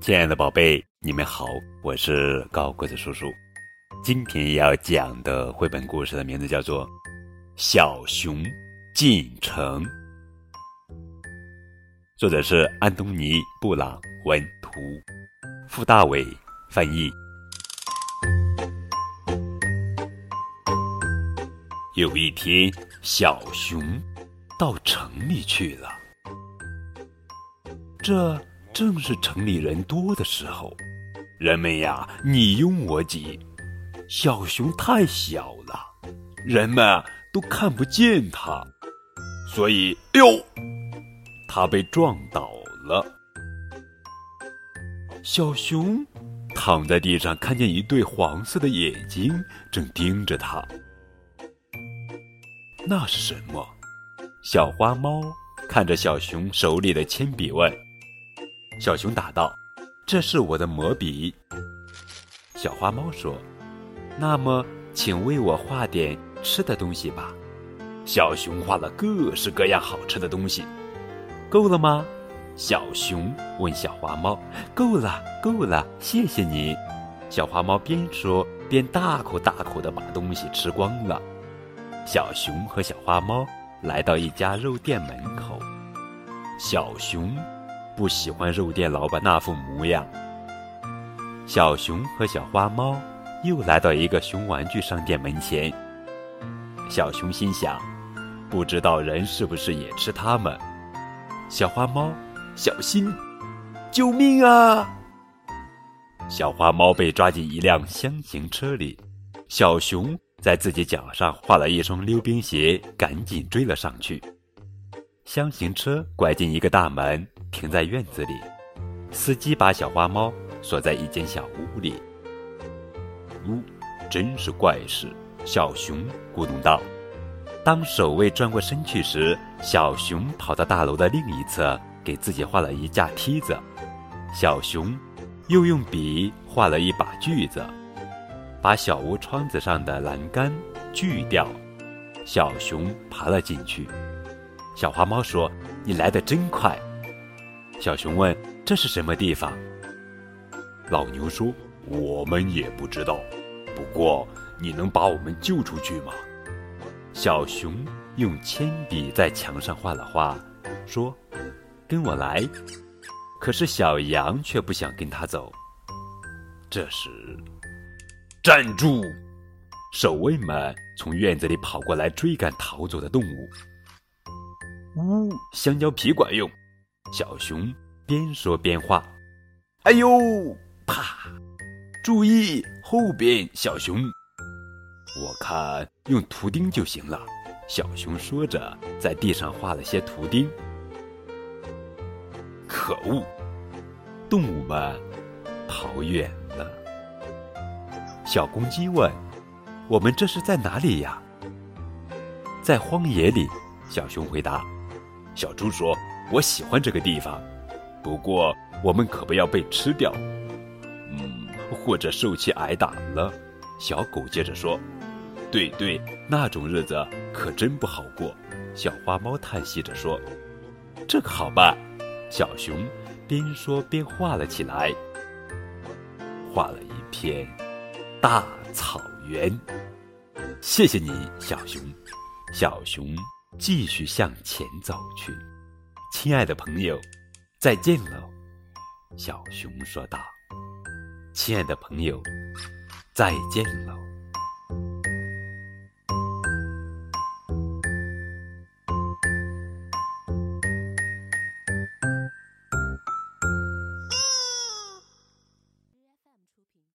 亲爱的宝贝，你们好，我是高个子叔叔。今天要讲的绘本故事的名字叫做《小熊进城》，作者是安东尼·布朗文图，傅大伟翻译。有一天，小熊到城里去了。这正是城里人多的时候，人们呀你拥我挤。小熊太小了，人们都看不见它，所以，哎呦，它被撞倒了。小熊躺在地上，看见一对黄色的眼睛正盯着它。那是什么？小花猫看着小熊手里的铅笔问。小熊答道：“这是我的魔笔。”小花猫说：“那么，请为我画点吃的东西吧。”小熊画了各式各样好吃的东西，够了吗？小熊问小花猫：“够了，够了，谢谢你。”小花猫边说边大口大口的把东西吃光了。小熊和小花猫来到一家肉店门口，小熊。不喜欢肉店老板那副模样。小熊和小花猫又来到一个熊玩具商店门前。小熊心想：不知道人是不是也吃它们？小花猫，小心！救命啊！小花猫被抓进一辆箱型车里，小熊在自己脚上画了一双溜冰鞋，赶紧追了上去。箱型车拐进一个大门。停在院子里，司机把小花猫锁在一间小屋里。呜，真是怪事！小熊咕咚道。当守卫转过身去时，小熊跑到大楼的另一侧，给自己画了一架梯子。小熊又用笔画了一把锯子，把小屋窗子上的栏杆锯掉。小熊爬了进去。小花猫说：“你来的真快。”小熊问：“这是什么地方？”老牛说：“我们也不知道。不过，你能把我们救出去吗？”小熊用铅笔在墙上画了画，说：“跟我来。”可是小羊却不想跟他走。这时，站住！守卫们从院子里跑过来追赶逃走的动物。呜，香蕉皮管用。小熊边说边画，哎呦，啪！注意后边，小熊。我看用图钉就行了。小熊说着，在地上画了些图钉。可恶！动物们跑远了。小公鸡问：“我们这是在哪里呀？”在荒野里。小熊回答。小猪说。我喜欢这个地方，不过我们可不要被吃掉，嗯，或者受气挨打了。小狗接着说：“对对，那种日子可真不好过。”小花猫叹息着说：“这个好办。”小熊边说边画了起来，画了一片大草原。谢谢你，小熊。小熊继续向前走去。亲爱的朋友，再见喽，小熊说道。亲爱的朋友，再见喽。